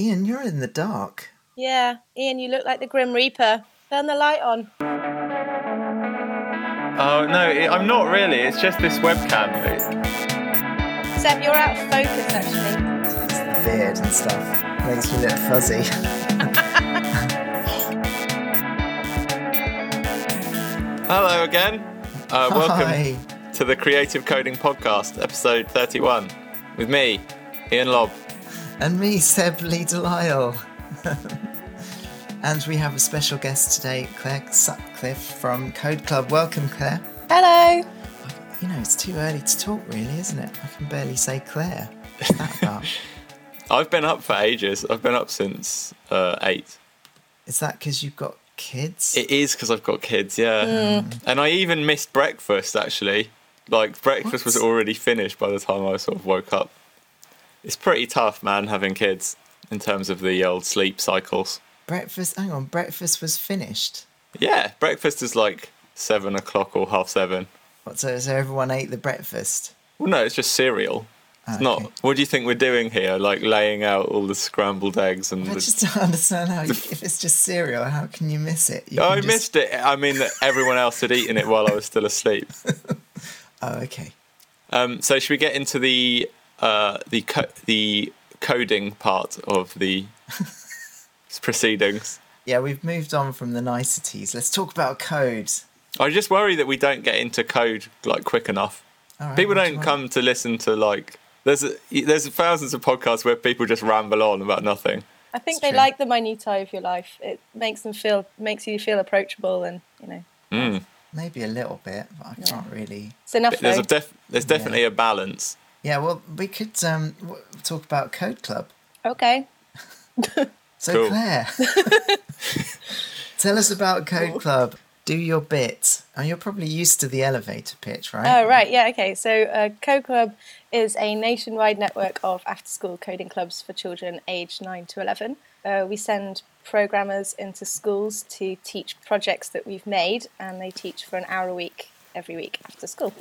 Iain, you're in the dark. Yeah, Iain, you look like the Grim Reaper. Turn the light on. Oh no, it, I'm not really. It's just this webcam. Seb, you're out of focus actually. It's the beard and stuff. Makes me look fuzzy. Hello again. Uh, welcome Hi. to the Creative Coding Podcast, episode 31, with me, Iain Lobb. And me, Seb Lee Delisle. and we have a special guest today, Clare Sutcliffe from Code Club. Welcome, Clare. Hello. You know, it's too early to talk, really, isn't it? I can barely say Clare. What's that about? I've been up for ages. I've been up since uh, eight. Is that because you've got kids? It is because I've got kids, yeah. And I even missed breakfast actually. Like breakfast was already finished by the time I sort of woke up. It's pretty tough, man, having kids in terms of the old sleep cycles. breakfast, hang on, breakfast was finished. Yeah, breakfast is like seven o'clock or half seven. What, so, so everyone ate the breakfast? Well, no, it's just cereal. It's Ah, not. okay. What do you think we're doing here? Like laying out all the scrambled eggs and I the. just don't understand how, you, if it's just cereal, how can you miss it? You I just- missed it. I mean, that everyone else had eaten it while I was still asleep. Oh, okay. Um, so should we get into the uh, the co- the coding part of the proceedings? Yeah, we've moved on from the niceties. Let's talk about code. I just worry that we don't get into code like quick enough. All right, People do you don't want? come to listen to like there's a, there's thousands of podcasts where people just ramble on about nothing. I think It's they true. like the minutiae of your life. It makes them feel makes you feel approachable and you know. Mm. Maybe a little bit, but I can't really. It's enough There's a def- there's definitely a balance. Yeah, well, we could um, talk about Code Club. okay. So, Cool. Clare, tell us about Code Club. Do your bit. And you're probably used to the elevator pitch, right? Oh right, yeah, okay. So uh, Code Club is a nationwide network of after-school coding clubs for children aged nine to eleven. Uh, we send programmers into schools to teach projects that we've made, and they teach for an hour a week every week after school.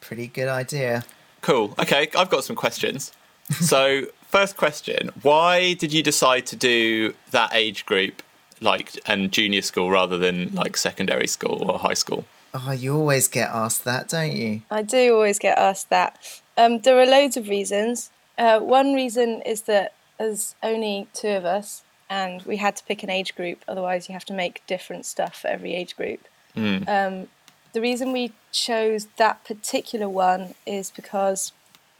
Pretty good idea. Cool. Okay, I've got some questions. So, first question: Why did you decide to do that age group, like, and junior school rather than like secondary school or high school? Oh, you always get asked that, don't you? I do always get asked that. Um, there are loads of reasons. Uh, one reason is that there's only two of us, and we had to pick an age group. Otherwise, you have to make different stuff for every age group. Um, the reason we chose that particular one is because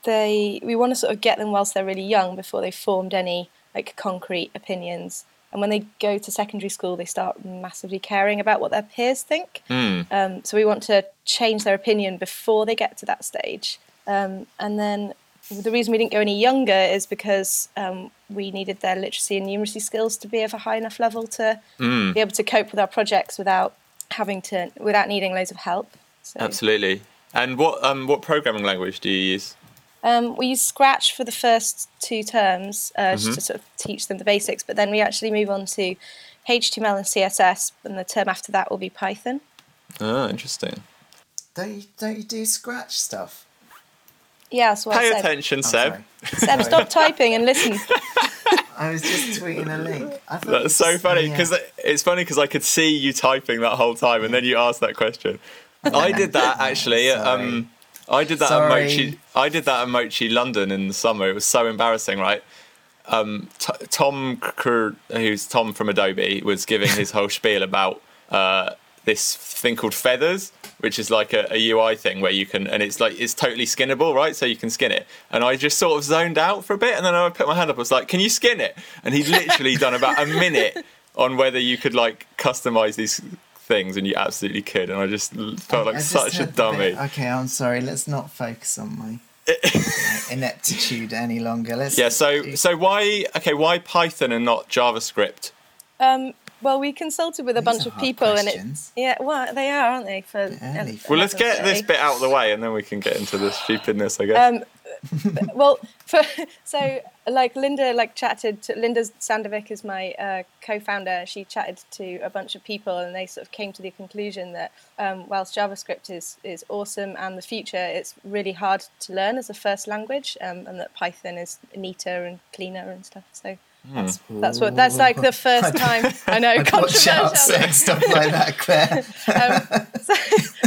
they we want to sort of get them whilst they're really young before they've formed any like concrete opinions. And when they go to secondary school, they start massively caring about what their peers think. Um, so we want to change their opinion before they get to that stage. Um, and then the reason we didn't go any younger is because um, we needed their literacy and numeracy skills to be of a high enough level to be able to cope with our projects without having to without needing loads of help. So, Absolutely. And what um what programming language do you use? Um, we use Scratch for the first two terms uh, just to sort of teach them the basics, but then we actually move on to HTML and CSS, and the term after that will be Python. Oh, interesting. Don't you, don't you do Scratch stuff? Yeah, so Pay I said, attention, Oh, Seb. sorry. Seb, stop typing and listen. I was just tweeting a link. I That's so just- funny yeah. because it's funny because I could see you typing that whole time, and then you asked that question. I did that actually. um, I did that Sorry. at Mochi. I did that at Mochi London in the summer. It was so embarrassing, right? Um, T- Tom, Ker- who's Tom from Adobe, was giving his whole spiel about uh, this thing called Feathers, which is like a, a UI thing where you can, and it's like it's totally skinnable, right? So you can skin it. And I just sort of zoned out for a bit, and then I put my hand up. I was like, "Can you skin it?" And he'd literally done about a minute on whether you could like customize these things, and you absolutely could. And I just felt I like just such a dummy. bit- Okay, I'm sorry. Let's not focus on my, my ineptitude any longer. Let's Yeah. So so why okay why Python and not JavaScript? Um, well, we consulted with a These bunch of hard people, and questions. it yeah, well, they are, aren't they? For early for Well, let's get this bit out of the way, and then we can get into the stupidness, I guess. Um, well, for, so like Linda, like chatted. To, Linda Sandvik is my uh, co-founder. She chatted to a bunch of people, and they sort of came to the conclusion that um, whilst JavaScript is is awesome and the future, it's really hard to learn as a first language, um, and that Python is neater and cleaner and stuff. So That's, that's what. That's like the first time I know. Watch out Controversial. saying stuff like that, Clare. um, so,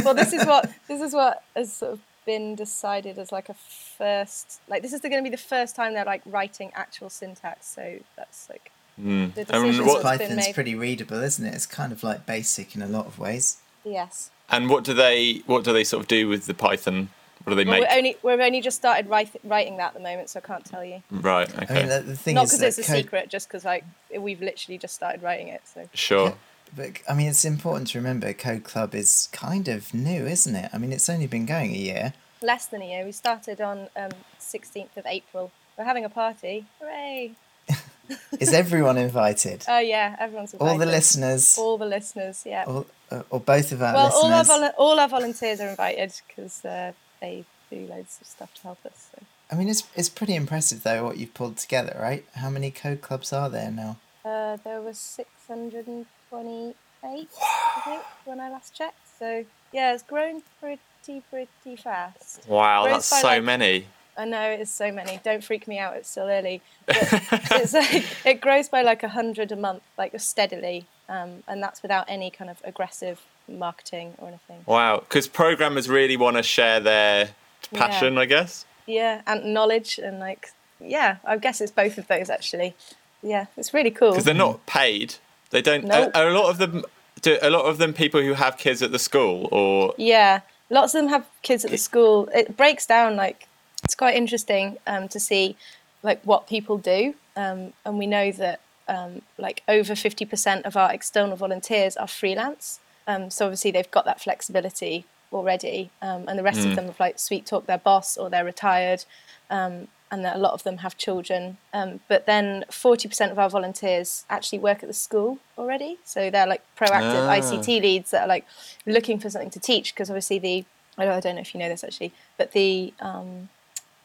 well, this is what this is what has sort of been decided as like a first. Like this is going to be the first time they're like writing actual syntax. So that's like Mm. the And decision what- that's been Python's made. pretty readable, isn't it? It's kind of like basic in a lot of ways. Yes. And what do they what do they sort of do with the Python? What do they Well, make? we're only we've only just started write, writing that at the moment, so I can't tell you. Right. I Okay. mean, the, the thing Not because that it's a code, secret, just because like we've literally just started writing it. So sure. But I mean, it's important to remember Code Club is kind of new, isn't it? I mean, it's only been going a year. less than a year. We started on um, 16th of April. We're having a party. Hooray! Is everyone invited? Oh yeah, everyone's invited. All the listeners, All the listeners, yeah. or, uh, or both of our well, all our, listeners. volu- all our volunteers are invited because uh, they do loads of stuff to help us. So. I mean, it's it's pretty impressive though what you've pulled together, right? How many code clubs are there now? Uh, there was 628, I think, when I last checked. So yeah, it's grown pretty, pretty fast. Wow, Whereas that's so like- many. I know it's so many. Don't freak me out. It's still early. But it's like, it grows by like a hundred a month, like steadily, um, and that's without any kind of aggressive marketing or anything. Wow, because programmers really want to share their passion, I guess. Yeah, and knowledge and like yeah, I guess it's both of those actually. Yeah, it's really cool. Because they're not paid. They don't. Nope. Are, are a lot of them? Do a lot of them people who have kids at the school, or Yeah, lots of them have kids at the school. It breaks down like it's quite interesting um, to see like what people do, um, and we know that um, like over fifty percent of our external volunteers are freelance. Um, so obviously they've got that flexibility already, um, and the rest of them have like sweet talk their boss or they're retired. Um, and that a lot of them have children. Um, but then 40% of our volunteers actually work at the school already. So they're like proactive Ah. ICT leads that are like looking for something to teach because obviously the, I don't, I don't know if you know this actually, but the um,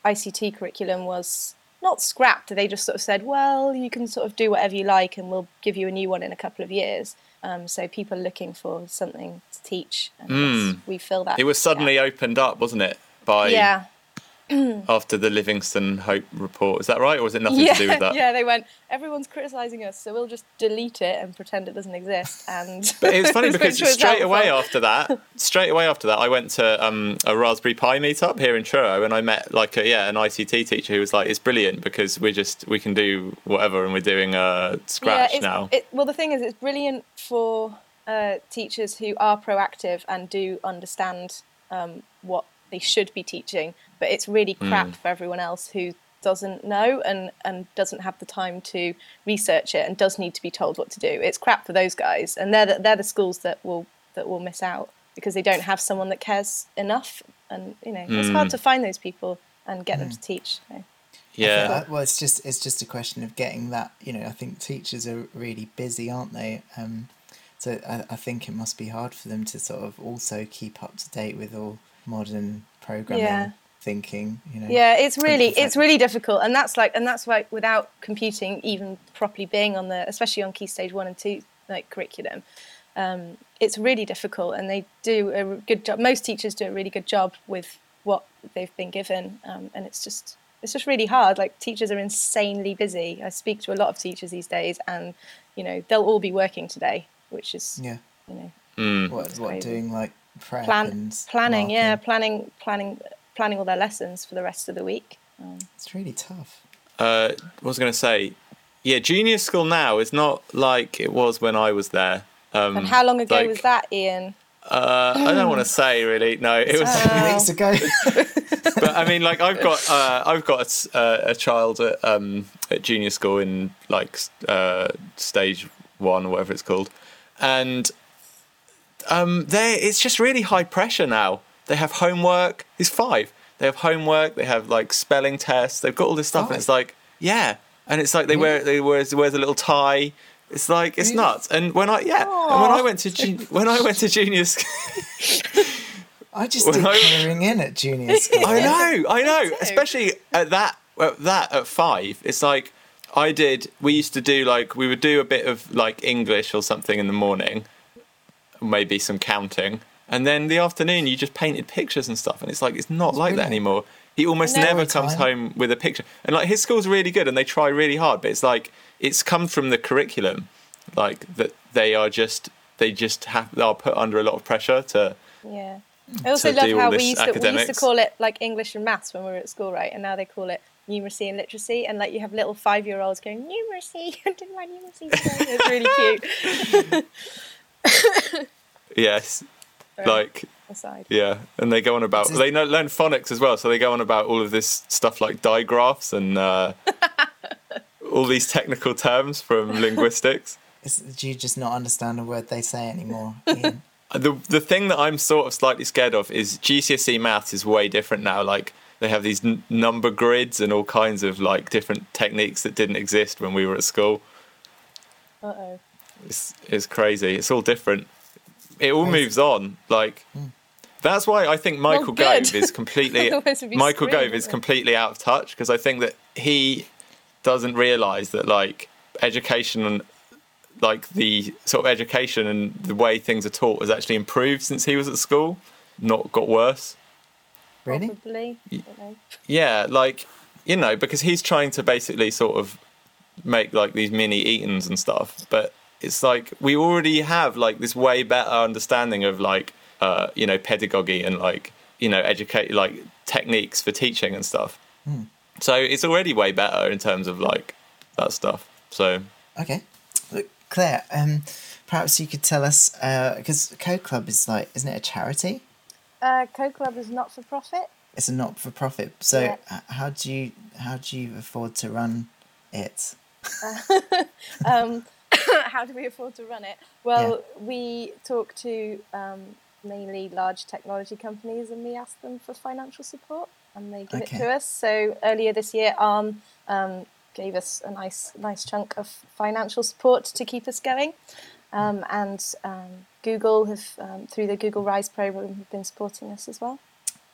ICT curriculum was not scrapped. They just sort of said, well, you can sort of do whatever you like and we'll give you a new one in a couple of years. Um, so people are looking for something to teach. And Mm. we fill that. it was suddenly opened up, wasn't it? By Yeah. after the Livingstone Hope report. Is that right, or was it nothing yeah, to do with that? yeah, they went. Everyone's criticizing us, so we'll just delete it and pretend it doesn't exist. And But it's funny because straight away helpful. after that, straight away after that, I went to um, a Raspberry Pi meetup here in Truro, and I met like a, yeah an ICT teacher who was like, "It's brilliant because we just we can do whatever, and we're doing uh, Scratch it's, now." It, well, the thing is, it's brilliant for uh, teachers who are proactive and do understand um, what they should be teaching, but it's really hmm. crap for everyone else who doesn't know and, and doesn't have the time to research it and does need to be told what to do. It's crap for those guys, and they're the, they're the schools that will that will miss out because they don't have someone that cares enough, and you know it's hard hmm. to find those people and get them hmm. to teach. So. yeah, I feel- well, it's just it's just a question of getting that. You know, I think teachers are really busy, aren't they? Um, so I, I think it must be hard for them to sort of also keep up to date with all modern programming Yeah. thinking. You know. Yeah, it's really it's really difficult, and that's like and that's like without computing even properly being on the especially on key stage one and two like curriculum. Um, it's really difficult, and they do a good job. Most teachers do a really good job with what they've been given, um, and it's just it's just really hard. Like teachers are insanely busy. I speak to a lot of teachers these days, and you know they'll all be working today, which is Yeah. you know Mm. What what crazy. doing like prep plan and planning, yeah, planning planning planning all their lessons for the rest of the week. Um, It's really tough. Uh, what was going to say? Yeah, junior school now is not like it was when I was there. Um, and how long ago like, was that, Iain? Uh, I don't want to say really. No, it was. A few weeks ago. but I mean, like I've got uh, I've got a, s- uh, a child at um, at junior school in like uh, stage one or whatever it's called, and um, they it's just really high pressure now. They have homework. He's five. They have homework. They have like spelling tests. They've got all this stuff, and it's like yeah, and it's like they wear they wears wears a little tie. It's like it's Really? nuts. And when I yeah, and when I went to jun- when I went to junior school. I just When did I- colouring in at junior school. I know, I know. Especially at that, at that at five, it's like I did. We used to do like we would do a bit of like English or something in the morning, maybe some counting, and then the afternoon you just painted pictures and stuff. And it's like it's not like that anymore. He almost No. never comes home with a picture. And like his school's really good and they try really hard, but it's like it's come from the curriculum, like that they are just they just have they are put under a lot of pressure to Yeah. I also love how we used, to, we used to call it like English and maths when we were at school, right? And now they call it numeracy and literacy. And like you have little five year olds going, numeracy, I did my numeracy. It's really cute. yes, Sorry, like aside. yeah, and they go on about they know, learn phonics as well, so they go on about all of this stuff like digraphs and uh, all these technical terms from linguistics. Is, do you just not understand a word they say anymore? Iain? The the thing that I'm sort of slightly scared of is GCSE maths is way different now. Like they have these n- number grids and all kinds of like different techniques that didn't exist when we were at school. Uh oh. It's it's crazy. It's all different. It all moves on. Like hmm. that's why I think Michael good. Gove is completely Otherwise we'd be Michael screwed, Gove is we? completely out of touch because I think that he doesn't realize that like education and like the sort of education and the way things are taught has actually improved since he was at school, not got worse. really? Probably. I don't know. Yeah, like you know, because he's trying to basically sort of make like these mini Etons and stuff, but it's like we already have like this way better understanding of like uh, you know pedagogy and like you know educate like techniques for teaching and stuff. So it's already way better in terms of like that stuff. So Okay. Look, Claire, um, perhaps you could tell us because Code Club is like, isn't it a charity? Uh, Code Club is not for profit. It's a not for profit. So Yeah. h- how do you how do you afford to run it? um, how do we afford to run it? Well, we talk to um, mainly large technology companies and we ask them for financial support and they give Okay. it to us. So earlier this year, ARM um, gave us a nice, nice chunk of financial support to keep us going. Um, and um, Google have, um, through the Google Rise program, have been supporting us as well.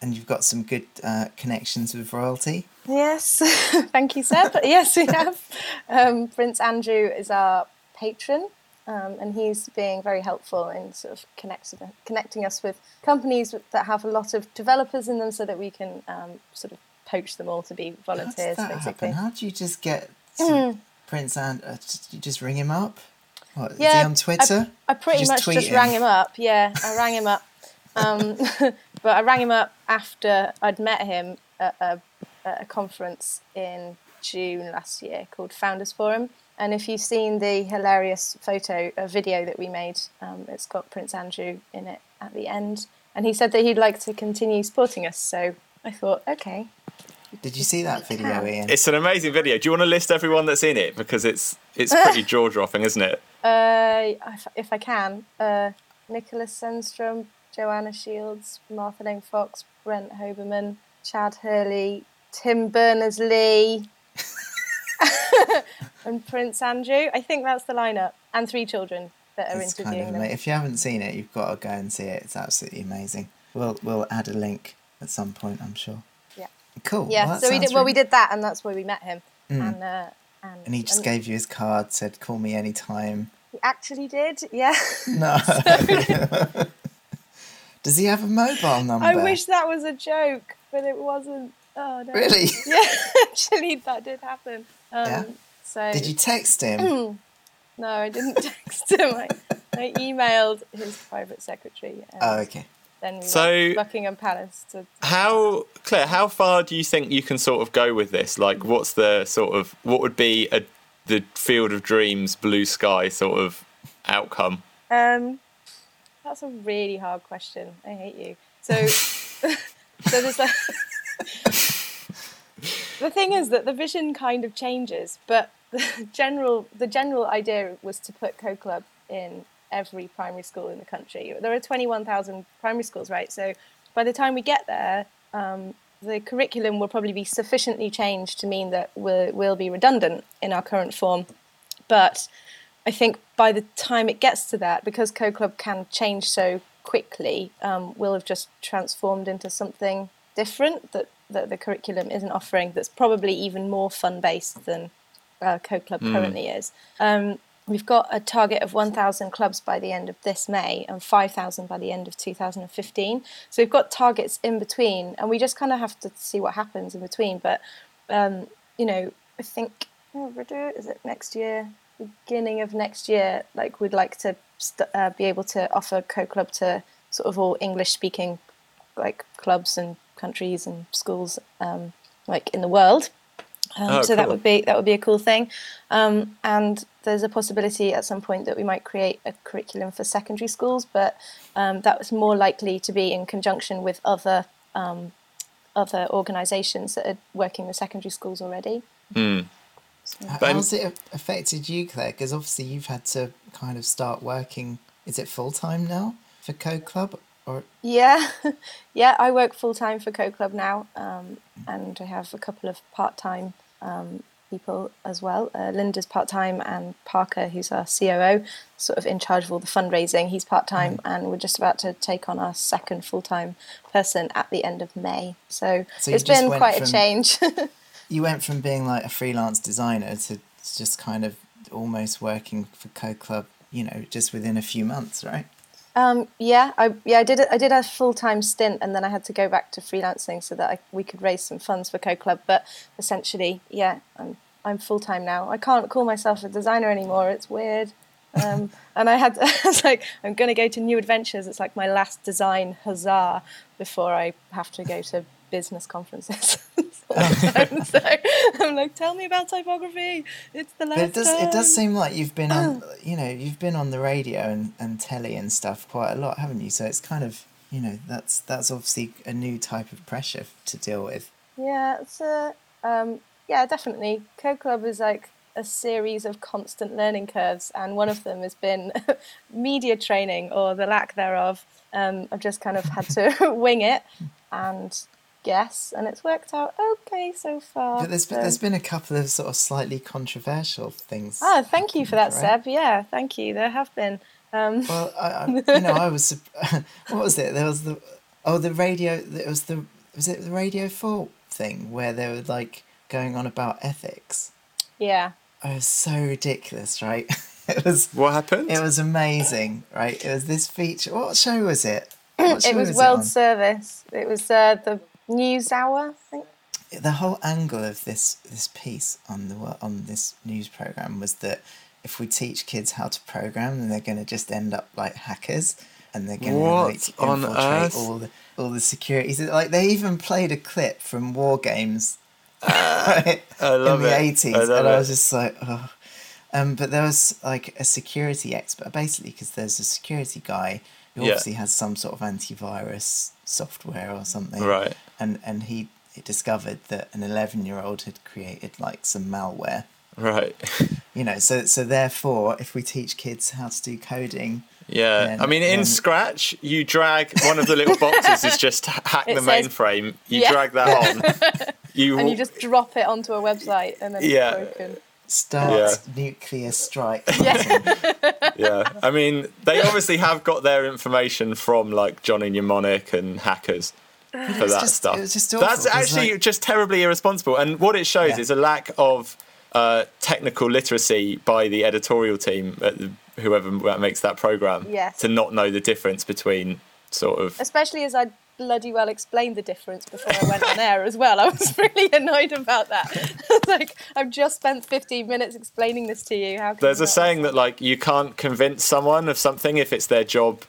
And you've got some good uh, connections with royalty. Yes, thank you, Seb. yes, we have. Um, Prince Andrew is our patron, um, and he's being very helpful in sort of connecting connecting us with companies that have a lot of developers in them, so that we can um, sort of poach them all to be How does volunteers, that basically. happen? How do you just get Prince and uh, you just ring him up? What, is he Yeah, on Twitter? I pretty just much just him? rang him up. Yeah, I rang him up. Um, but I rang him up after I'd met him at a, at a conference in June last year called Founders Forum. And if you've seen the hilarious photo, a video that we made, um, it's got Prince Andrew in it at the end. And he said that he'd like to continue supporting us. So I thought, okay. Did you see that video, can. Iain? it's an amazing video. Do you want to list everyone that's in it because it's it's pretty jaw dropping, isn't it? Uh, if, if I can, uh, Nicholas Zennström, Joanna Shields, Martha Lane Fox, Brent Hoberman, Chad Hurley, Tim Berners Lee, and Prince Andrew. I think that's the lineup, and three children that are It's kind interviewing of them. if you haven't seen it, you've got to go and see it. It's absolutely amazing. We'll we'll add a link at some point, I'm sure. Yeah. Cool. Yeah, Well, so we did. sounds Well, we did that, and that's where we met him. And uh, and, And he just gave you his card, said, "Call me anytime." He actually did. Yeah. No. Does he have a mobile number? I wish that was a joke, but it wasn't. Oh no. Really? Yeah, actually, that did happen. Um, Yeah? So Did you text him? No, I didn't text him. I, I emailed his private secretary. Oh, okay. Then we So- went Buckingham Palace to. How Clare? How far do you think you can sort of go with this? Like, what's the sort of what would be a the field of dreams, blue sky sort of outcome? Um, that's a really hard question. I hate you. So, so there's like. The thing is that the vision kind of changes, but the general the general idea was to put Code Club in every primary school in the country. There are twenty one thousand primary schools, right? So by the time we get there, um, the curriculum will probably be sufficiently changed to mean that we'll, be redundant in our current form. But I think by the time it gets to that, because Code Club can change so quickly, um, we'll have just transformed into something different that, that the curriculum isn't offering. That's probably even more fun based than uh, Code Club currently is. Um, we've got a target of 1,000 clubs by the end of this May and 5,000 by the end of 2015. So we've got targets in between, and we just kind of have to see what happens in between. But um, you know, I think is it next year? Beginning of next year, like we'd like to st- uh, be able to offer Code Club to sort of all English speaking like clubs and countries and schools um, like in the world. Um, Oh, so that would be that would be a cool thing. Um, and there's a possibility at some point that we might create a curriculum for secondary schools, but um, that was more likely to be in conjunction with other um, other organisations that are working with secondary schools already. H- But I'm- How's it affected you, Clare? Because obviously you've had to kind of start working. Is it full time now for Code Club? Or Yeah, yeah. I work full time for Code Club now, um, and I have a couple of part time um, people as well. Uh, Linda's part time, and Parker, who's our COO, sort of in charge of all the fundraising. He's part time, and we're just about to take on our second full time person at the end of May. So, So it's been quite from- a change. you went from being like a freelance designer to just kind of almost working for Code Club, you know, just within a few months, right? Um, yeah, I yeah I did. I did a full time stint, and then I had to go back to freelancing so that I, we could raise some funds for Code Club. But essentially, yeah, I'm I'm full time now. I can't call myself a designer anymore. It's weird. Um, and I had I was like, I'm going to go to New Adventures. It's like my last design huzzah before I have to go to business conferences. all so I'm like, tell me about typography. It's the last But it does it does seem like you've been on you know, you've been on the radio and, and telly and stuff quite a lot, haven't you? So it's kind of you know, that's that's obviously a new type of pressure to deal with. Yeah, it's a um, yeah, definitely. Code Club is like a series of constant learning curves, and one of them has been media training or the lack thereof. Um, I've just kind of had to wing it and guess, and it's worked out okay so far. But there's been, so- there's been a couple of sort of slightly controversial things. Oh, thank you for that, right? Seb. Yeah, thank you. There have been. Um, Well, I, I, you know, I was. what was it? There was the oh, the radio. It was the was it the Radio Four thing where they were like going on about ethics. yeah. It was so ridiculous, right? it was What happened? it was amazing, right? It was this feature. What show was it? What show It was was World on? Service. It was uh, the News Hour, I think. the whole angle of this this piece on the wo- on this news program was that if we teach kids how to program, then they're going to just end up like hackers, and they're going to like infiltrate earth? all the all the securities. Like they even played a clip from War Games, right, I love in the it. eighties, I love and I was just like, oh. Um, but there was like a security expert, basically, because there's a security guy who Yeah. obviously has some sort of antivirus software or something, Right. and and he he discovered that an 11 year old had created like some malware Right. you know so so therefore if we teach kids how to do coding Yeah. Then- I mean, in then- Scratch, you drag one of the little boxes is just hack It the says- mainframe. You Yeah. drag that on. You, And you just drop it onto a website and then Yeah. It's broken. start Yeah. nuclear strike yeah. I mean, they obviously have got their information from like Johnny Mnemonic and hackers for was that just- stuff. it was just awful, That's 'cause, actually like- just terribly irresponsible. And what it shows Yeah. is a lack of uh, technical literacy by the editorial team, at the, whoever makes that program, Yes. to not know the difference between sort of. Especially as I bloody well explained the difference before I went on air as well. I was really annoyed about that. I was like, I've just spent 15 minutes explaining this to you. How can There's you a not saying that like you can't convince someone of something if it's their job,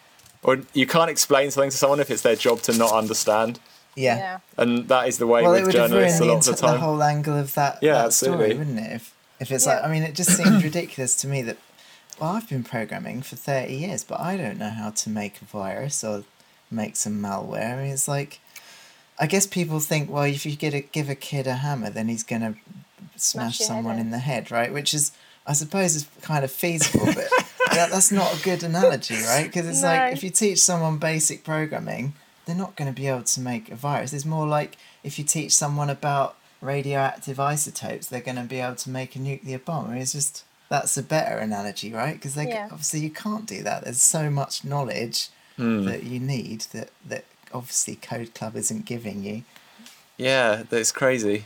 or you can't explain something to someone if it's their job to not understand. yeah, Yeah. And that is the way well it with would have journalists ruined a the, lot of enti- the the whole angle of that, Yeah, that absolutely. story wouldn't it if, if it's Yeah. like i mean it just seems ridiculous to me that well i've been programming for 30 years but i don't know how to make a virus or make some malware it's like i guess people think well if you get a, give a kid a hammer then he's going to smash head someone in. in the head right which is i suppose is kind of feasible but that, that's not a good analogy right because it's No. like if you teach someone basic programming they're not going to be able to make a virus it's more like if you teach someone about radioactive isotopes they're going to be able to make a nuclear bomb I mean, it's just that's a better analogy right because they Yeah. obviously you can't do that there's so much knowledge Hmm. that you need that that obviously code club isn't giving you Yeah, that's crazy.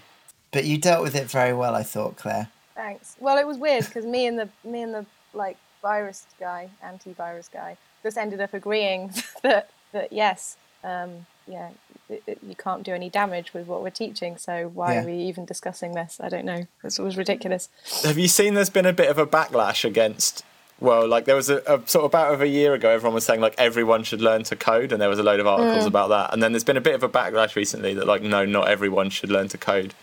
but you dealt with it very well i thought clare Thanks. Well, it was weird because me and the me and the like virus guy, antivirus guy, just ended up agreeing that that yes, um, yeah, it, it- you can't do any damage with what we're teaching. So why Yeah. are we even discussing this? I don't know. This was ridiculous. Have you seen there's been a bit of a backlash against well, like there was a, a sort of about over a year ago, everyone was saying like everyone should learn to code, and there was a load of articles about that. And then there's been a bit of a backlash recently that like no, not everyone should learn to code.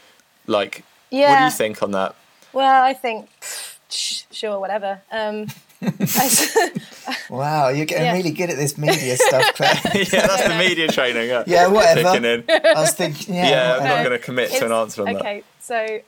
Like, what do you think on that? Well, I think sure, whatever. Um, I- Wow, you're getting Yeah. really good at this media stuff, Clare. yeah, that's the media training. Yeah, Yeah, whatever. In. I was thinking, yeah, Yeah, I'm not going to commit to an answer on that. okay, so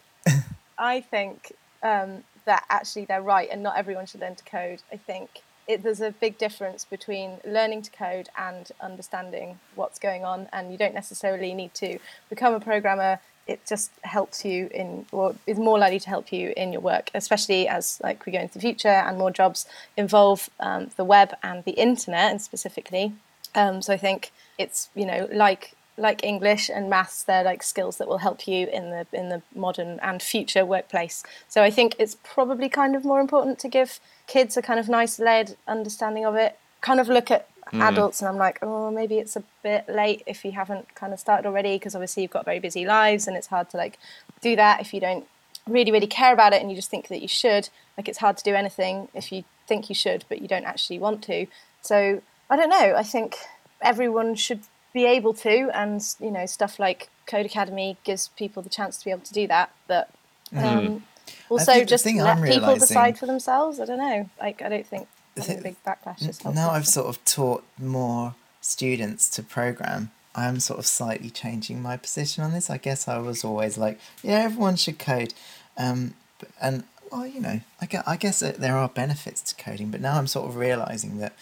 I think um, that actually they're right, and not everyone should learn to code. I think it, there's a big difference between learning to code and understanding what's going on, and you don't necessarily need to become a programmer. It just helps you in, or is more likely to help you in your work, especially as like we go into the future and more jobs involve um, the web and the internet, and specifically. Um, so I think it's you know like like English and maths, they're like skills that will help you in the in the modern and future workplace. So I think it's probably kind of more important to give kids a kind of nice led understanding of it. Kind of look at hmm. adults and I'm like, oh, maybe it's a bit late if you haven't kind of started already because obviously you've got very busy lives and it's hard to like do that if you don't really really care about it and you just think that you should. Like it's hard to do anything if you think you should but you don't actually want to. So I don't know. I think everyone should be able to, and you know, stuff like Codecademy gives people the chance to be able to do that. But um, also, just let I'm people realising- decide for themselves. I don't know. Like, I don't think having a big backlash is helpful. now I've sort of taught more students to program. I'm sort of slightly changing my position on this. I guess I was always like, yeah, everyone should code, um, and well, you know, I guess, I guess there are benefits to coding, but now I'm sort of realizing that,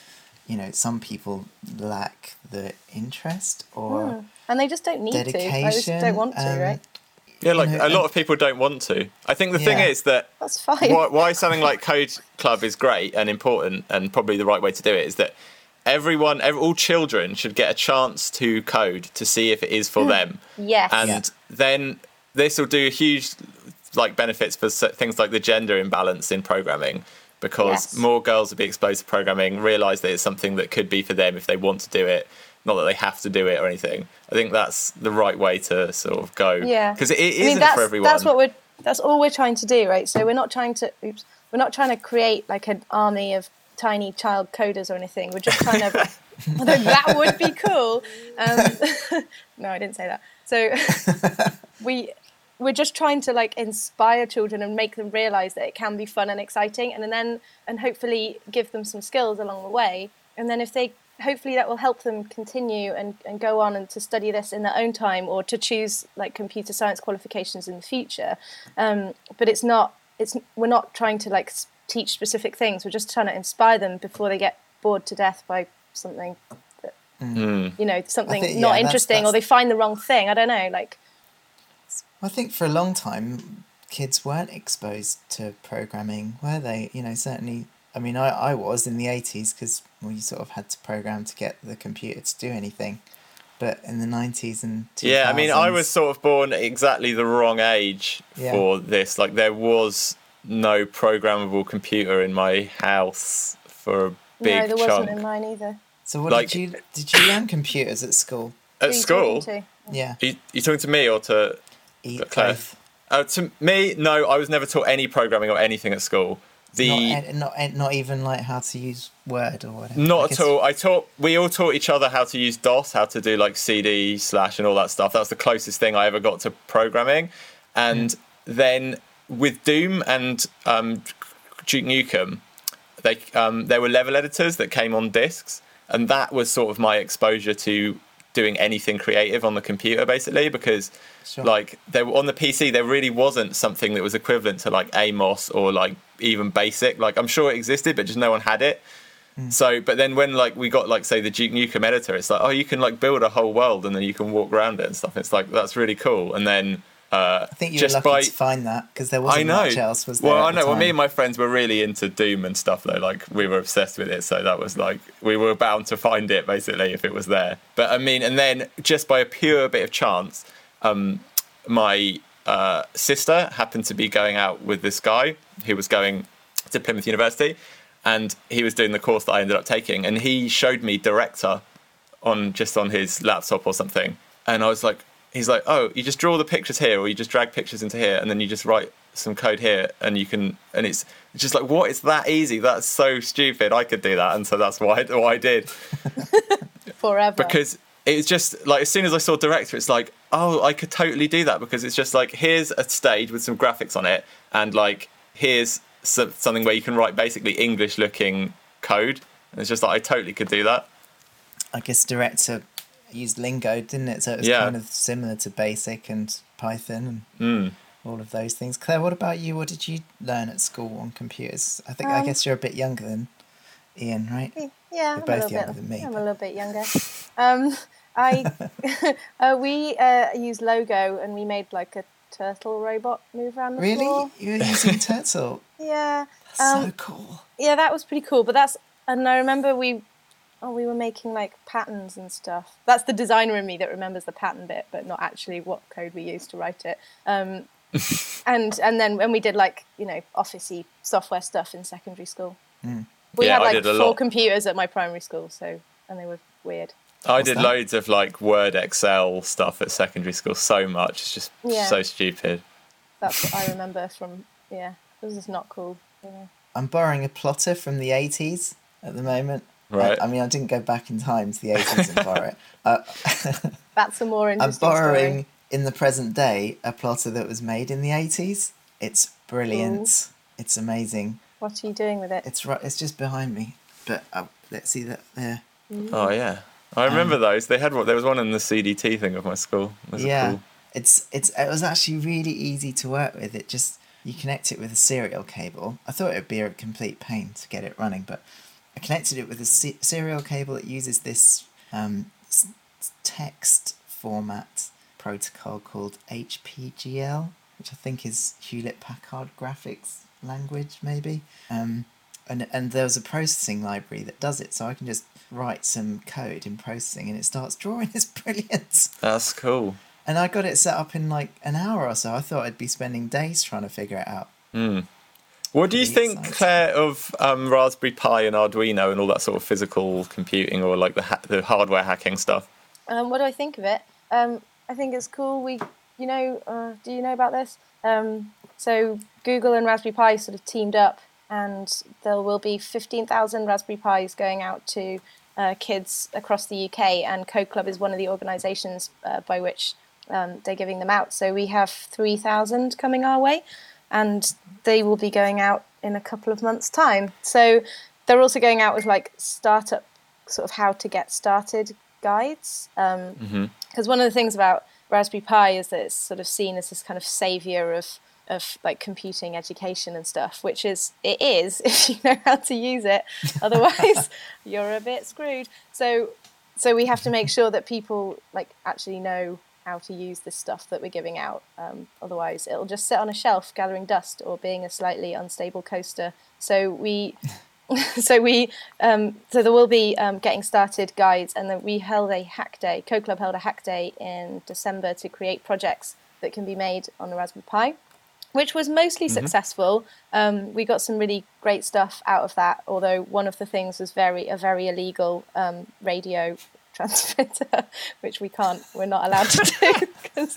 you know, some people lack the interest or Hmm. and they just don't need to. dedication. They just don't want to, um, right? Yeah, like know, a lot of people don't want to. I think the thing is that That's fine. why, why something like Code Club is great and important and probably the right way to do it is that everyone, ev all children should get a chance to code to see if it is for them. Yes. And Yeah. then this will do huge like benefits for things like the gender imbalance in programming because Yes. more girls will be exposed to programming, realize that it's something that could be for them if they want to do it, not that they have to do it or anything. I think that's the right way to sort of go. Yeah. Because it, it I mean, isn't that's, for everyone. That's what we're. That's all we're trying to do, right? So we're not trying to. Oops. We're not trying to create like an army of tiny child coders or anything. We're just trying to. although that would be cool. Um, no, I didn't say that. So we we're just trying to like inspire children and make them realize that it can be fun and exciting and then and hopefully give them some skills along the way. And then if they hopefully that will help them continue and, and go on and to study this in their own time or to choose like computer science qualifications in the future. Um, but it's not it's we're not trying to like teach specific things. We're just trying to inspire them before they get bored to death by something that you know something think- yeah, not that's- interesting or they find the wrong thing. I don't know like I think for a long time, kids weren't exposed to programming, were they? You know, certainly. I mean, I, I was in the eighties because we sort of had to program to get the computer to do anything, but in the nineties and 2000s, Yeah, I mean, I was sort of born exactly the wrong age Yeah. for this. Like, there was no programmable computer in my house for a big no there chunk. wasn't in mine either So what like- did you did you learn computers at school? At school, talking Yeah, you, you talking to me or to eat. Uh, to me, no, I was never taught any programming or anything at school. The Not, not not even like how to use Word or whatever. Not at all. I taught. We all taught each other how to use DOS, how to do like CD slash and all that stuff. That's the closest thing I ever got to programming. And then with Doom and um, Duke Nukem, they um, there were level editors that came on discs, and that was sort of my exposure to doing anything creative on the computer, basically, because Sure. like there were on the PC there really wasn't something that was equivalent to like Amos or like even Basic. Like I'm sure it existed, but just no one had it. Hmm. So, but then when like we got like say the Duke Nukem editor, it's like oh you can like build a whole world and then you can walk around it and stuff. It's like that's really cool. And then uh, I think you just were lucky by to find that because there wasn't know. much else. Was there? well, I the know. Well, me and my friends were really into Doom and stuff though. Like we were obsessed with it, so that was like we were bound to find it basically if it was there. But I mean, and then just by a pure bit of chance, um, my uh, sister happened to be going out with this guy who was going to Plymouth University, and he was doing the course that I ended up taking, and he showed me Director on just on his laptop or something. and I was like, he's like, oh, you just draw the pictures here, or you just drag pictures into here, and then you just write some code here, and you can, and it's, it's just like, what? It's that easy? That's so stupid. I could do that, and so that's why what I did Forever. because it's just like as soon as I saw director, it's like, oh, I could totally do that because it's just like here's a stage with some graphics on it, and like here's so- something where you can write basically English looking code. And it's just like I totally could do that. I guess director used Lingo, didn't it? So it was Yeah. kind of similar to Basic and Python and Mm. all of those things. Clare, what about you? What did you learn at school on computers? I think I Um, guess you're a bit younger than Iain, right? Yeah, I'm You're a both little younger bit. than me, I'm but- a little bit younger. Um, I uh, we uh, used Logo and we made like a turtle robot move around the Really? floor. You were using Turtle? Yeah, That's Um, so cool. yeah, that was pretty cool. But that's and I remember we. Oh, we were making like patterns and stuff. That's the designer in me that remembers the pattern bit, but not actually what code we used to write it. Um, and and then when we did like you know officey software stuff in secondary school, Hmm. we Yeah, had like four lot. computers at my primary school, so and they were weird. I What's did that? loads of like Word, Excel stuff at secondary school. So much, it's just Yeah. so stupid. That's what I remember from. Yeah, it was just not cool. Yeah. I'm borrowing a plotter from the 80s at the moment. Right. I, I mean, I didn't go back in time to the 80s and borrow it. Uh, That's a more interesting I'm borrowing story. in the present day a plotter that was made in the 80s. It's brilliant. It's amazing. What are you doing with it? It's right. It's just behind me. But uh, let's see that there. Oh yeah, I remember those. They had what? There was one in the CDT thing of my school. Those yeah, cool. it's it's it was actually really easy to work with. It just you connect it with a serial cable. I thought it would be a complete pain to get it running, but I connected it with a se- serial cable that uses this um, text format protocol called HPGL, which I think is Hewlett Packard graphics language, maybe. Um, and and there was a processing library that does it, so I can just write some code in processing, and it starts drawing. It's brilliant. That's cool. And I got it set up in like an hour or so. I thought I'd be spending days trying to figure it out. Hmm. What do you think, exciting. Clare, of um, Raspberry Pi and Arduino and all that sort of physical computing or like the ha- the hardware hacking stuff? Um, what do I think of it? Um, I think it's cool. We, you know, uh, do you know about this? Um, so Google and Raspberry Pi sort of teamed up, and there will be fifteen thousand Raspberry Pis going out to uh, kids across the UK, and Code Club is one of the organisations uh, by which um, they're giving them out. So we have three thousand coming our way, and they will be going out in a couple of months' time. So they're also going out with like startup sort of how to get started guides. Um, because one of the things about Raspberry Pi is that it's sort of seen as this kind of savior of of like computing education and stuff, which is it is if you know how to use it. Otherwise, you're a bit screwed. So so we have to make sure that people like actually know how to use this stuff that we're giving out. Um, otherwise, it'll just sit on a shelf gathering dust or being a slightly unstable coaster. So we so we um, so there will be um, getting started guides and then we held a hack day Code Club held a hack day in december to create projects that can be made on the raspberry pi which was mostly successful um, we got some really great stuff out of that although one of the things was very a very illegal um, radio transmitter which we can't we're not allowed to do.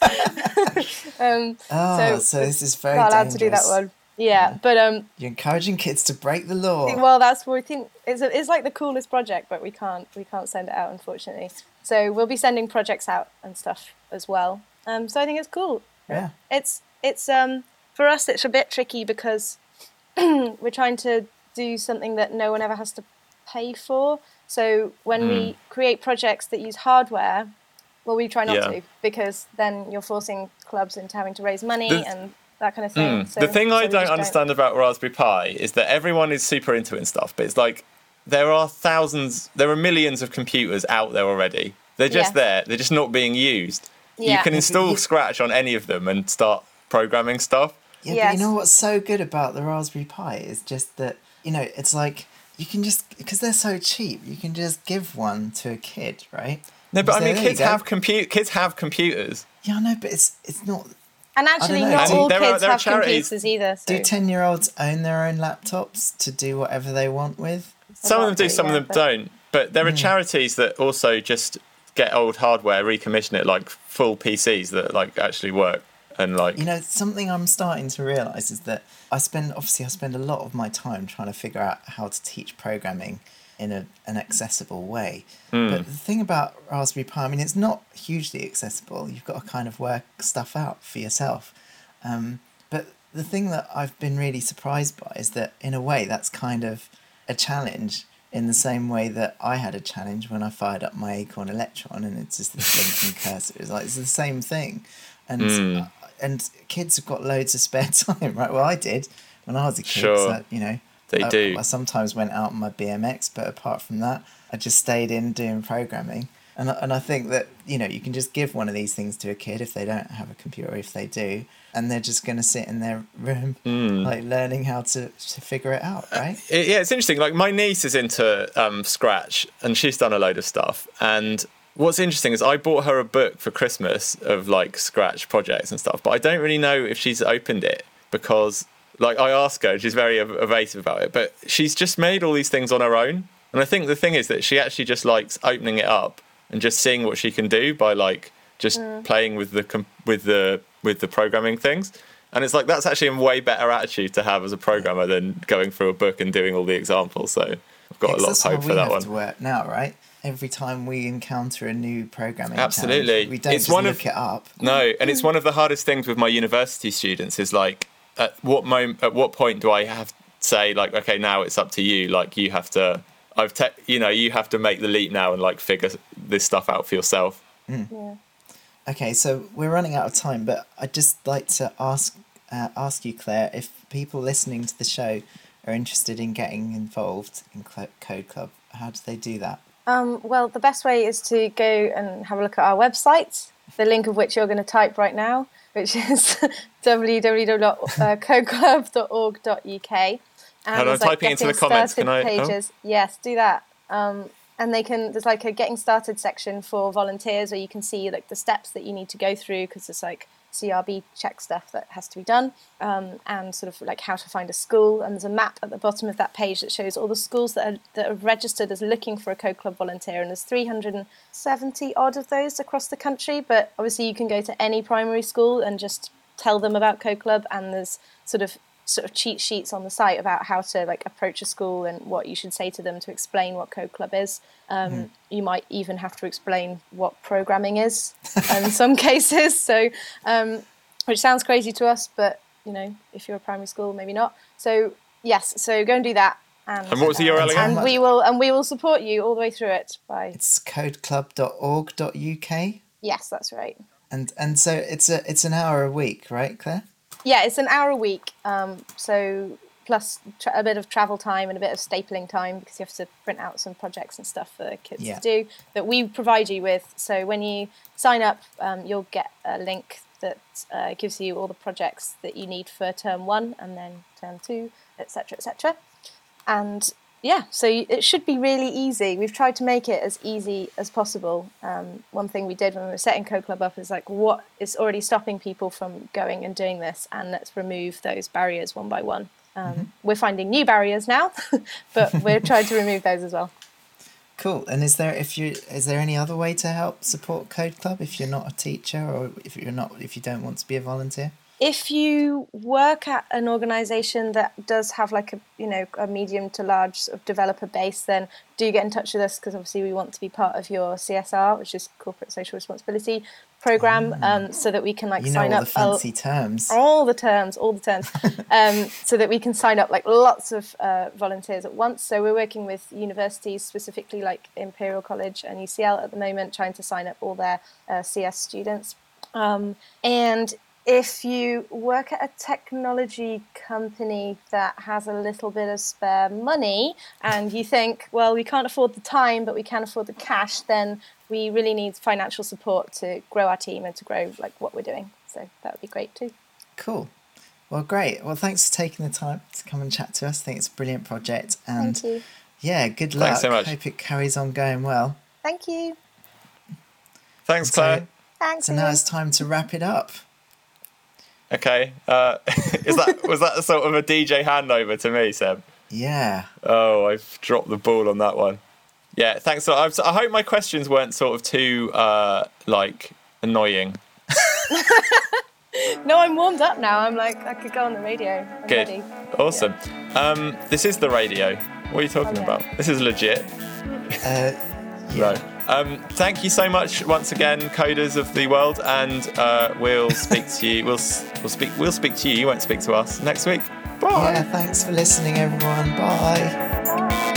um, Oh, so, So, this is very not allowed dangerous. to do that one yeah, but um, You're encouraging kids to break the law. well, that's what we think. It's, it's like the coolest project, but we can't we can't send it out unfortunately. So we'll be sending projects out and stuff as well. Um, so I think it's cool. yeah. It's it's um for us it's a bit tricky because we're trying to do something that no one ever has to pay for. So when we hmm. create projects that use hardware, well, we try not Yeah. to because then you're forcing clubs into having to raise money The- and that kind of thing. Hmm. So, the thing so I we don't just understand about Raspberry Pi is that everyone is super into it and stuff, but it's like there are thousands, there are millions of computers out there already. They're just Yeah. there. They're just not being used. You can install Scratch on any of them and start programming stuff. Yeah, but you know what's so good about the Raspberry Pi is just that you know it's like you can just because they're so cheap, you can just give one to a kid, right? No, but I mean, kids have compute. Kids have computers. Yeah, I know, but it's it's not. And actually, not do- all there are- kids there are have charities- computers either. So. Do ten year olds own their own laptops to do whatever they want with? Some of them do, do, some yeah, of them but- don't. But there are hmm. charities that also just get old hardware, recommission it like full PCs that like actually work and like You know, something I'm starting to realise is that I spend obviously I spend a lot of my time trying to figure out how to teach programming in a, an accessible way. Hmm. But the thing about Raspberry Pi, I mean, it's not hugely accessible. You've got to kind of work stuff out for yourself. Um, but the thing that I've been really surprised by is that, in a way, that's kind of a challenge in the same way that I had a challenge when I fired up my Acorn Electron and it's just this blinking cursor. It's like it's the same thing, and Mm. And kids have got loads of spare time, right? Well, I did when I was a kid. Sure. So, you know, They I, do. I sometimes went out on my BMX, but apart from that, I just stayed in doing programming. And I- and I think that you know you can just give one of these things to a kid if they don't have a computer, if they do, and they're just going to sit in their room Hmm. like learning how to to figure it out, right? It- yeah, it's interesting. Like my niece is into um, Scratch, and she's done a load of stuff. And what's interesting is I bought her a book for Christmas of like Scratch projects and stuff, but I don't really know if she's opened it because, like, I ask her, she's very ev- evasive about it, but she's just made all these things on her own. And I think the thing is that she actually just likes opening it up and just seeing what she can do by like just hmm. playing with the com- with the with the programming things. And it's like that's actually a way better attitude to have as a programmer than going through a book and doing all the examples. So I've got a lot of hope for that have one. to work now, right? Every time we encounter a new programming, challenge, Absolutely. we don't It's just one of- look it up. No, and it's one of the hardest things with my university students is like at what moment at what point do I have to say like okay now it's up to you like you have to I've te- you know you have to make the leap now and like figure this stuff out for yourself. Yeah. Okay, so we're running out of time, but I'd just like to ask uh, ask you, Clare, if people listening to the show are interested in getting involved in Cl- Code Club, how do they do that? Um, well, the best way is to go and have a look at our website, the link of which you're going to type right now, which is www.codeclub.org.uk. And like, typing into the comments. Can I- oh. Yes, do that. Um, and they can. There's like a getting started section for volunteers where you can see like the steps that you need to go through because it's like CRB check stuff that has to be done, um, and sort of like how to find a school. And there's a map at the bottom of that page that shows all the schools that are, that are registered as looking for a Code Club volunteer. And there's 370 odd of those across the country. But obviously, you can go to any primary school and just tell them about Code Club. And there's sort of sort of cheat sheets on the site about how to like approach a school and what you should say to them to explain what Code Club is. Um, You might even have to explain what programming is in some cases. So, um, which sounds crazy to us, but you know, if you're a primary school, maybe not. So yes, so go and do that. And, And what was the URL again? And we will and we will support you all the way through it by It's codeclub.org.uk, yes, that's right. and and so it's a it's an hour a week, right, Clare? Yeah, it's an hour a week. Um, so plus tra- a bit of travel time and a bit of stapling time because you have to print out some projects and stuff for kids Yeah. to do that we provide you with. So when you sign up, um, you'll get a link that uh, gives you all the projects that you need for term one and then term two, etc., etc. And yeah, so it should be really easy. We've tried to make it as easy as possible. Um, one thing we did when we were setting Code Club up is like, what is already stopping people from going and doing this, and let's remove those barriers one by one. Um, We're finding new barriers now, but we're trying to remove those as well. Cool. And is there if you is there any other way to help support Code Club if you're not a teacher or if you're not if you don't want to be a volunteer? If you work at an organization that does have like a you know a medium to large sort of developer base then do get in touch with us because obviously we want to be part of your csr which is corporate social responsibility program um, so that we can like You sign all up the fancy terms. all the terms all the terms. Um, so that we can sign up like lots of uh, volunteers at once. So we're working with universities specifically like imperial college and ucl at the moment trying to sign up all their uh, cs students. Um, and if you work at a technology company that has a little bit of spare money and you think, well, we can't afford the time, but we can afford the cash, then we really need financial support to grow our team and to grow like what we're doing. So that would be great too. Cool. Well, great. Well, thanks for taking the time to come and chat to us. I think it's a brilliant project, and Thank you. yeah, good luck. Thanks so much. Hope it carries on going well. Thank you. Thanks, So- Clare. Thanks. So now it's time to wrap it up. Okay. Uh, is that was that sort of a DJ handover to me, Seb? Yeah. Oh, I've dropped the ball on that one. Yeah, thanks. a lot. I I hope my questions weren't sort of too uh, like annoying. No, I'm warmed up now. I'm like, I could go on the radio. I'm Good, ready. awesome. Um, this is the radio. What are you talking Okay. about? This is legit. Uh, yeah. Right. Um, thank you so much once again, coders of the world, and uh, we'll speak to you. We'll we'll speak. We'll speak to you. You won't speak to us next week. Bye. Yeah, thanks for listening, everyone. Bye.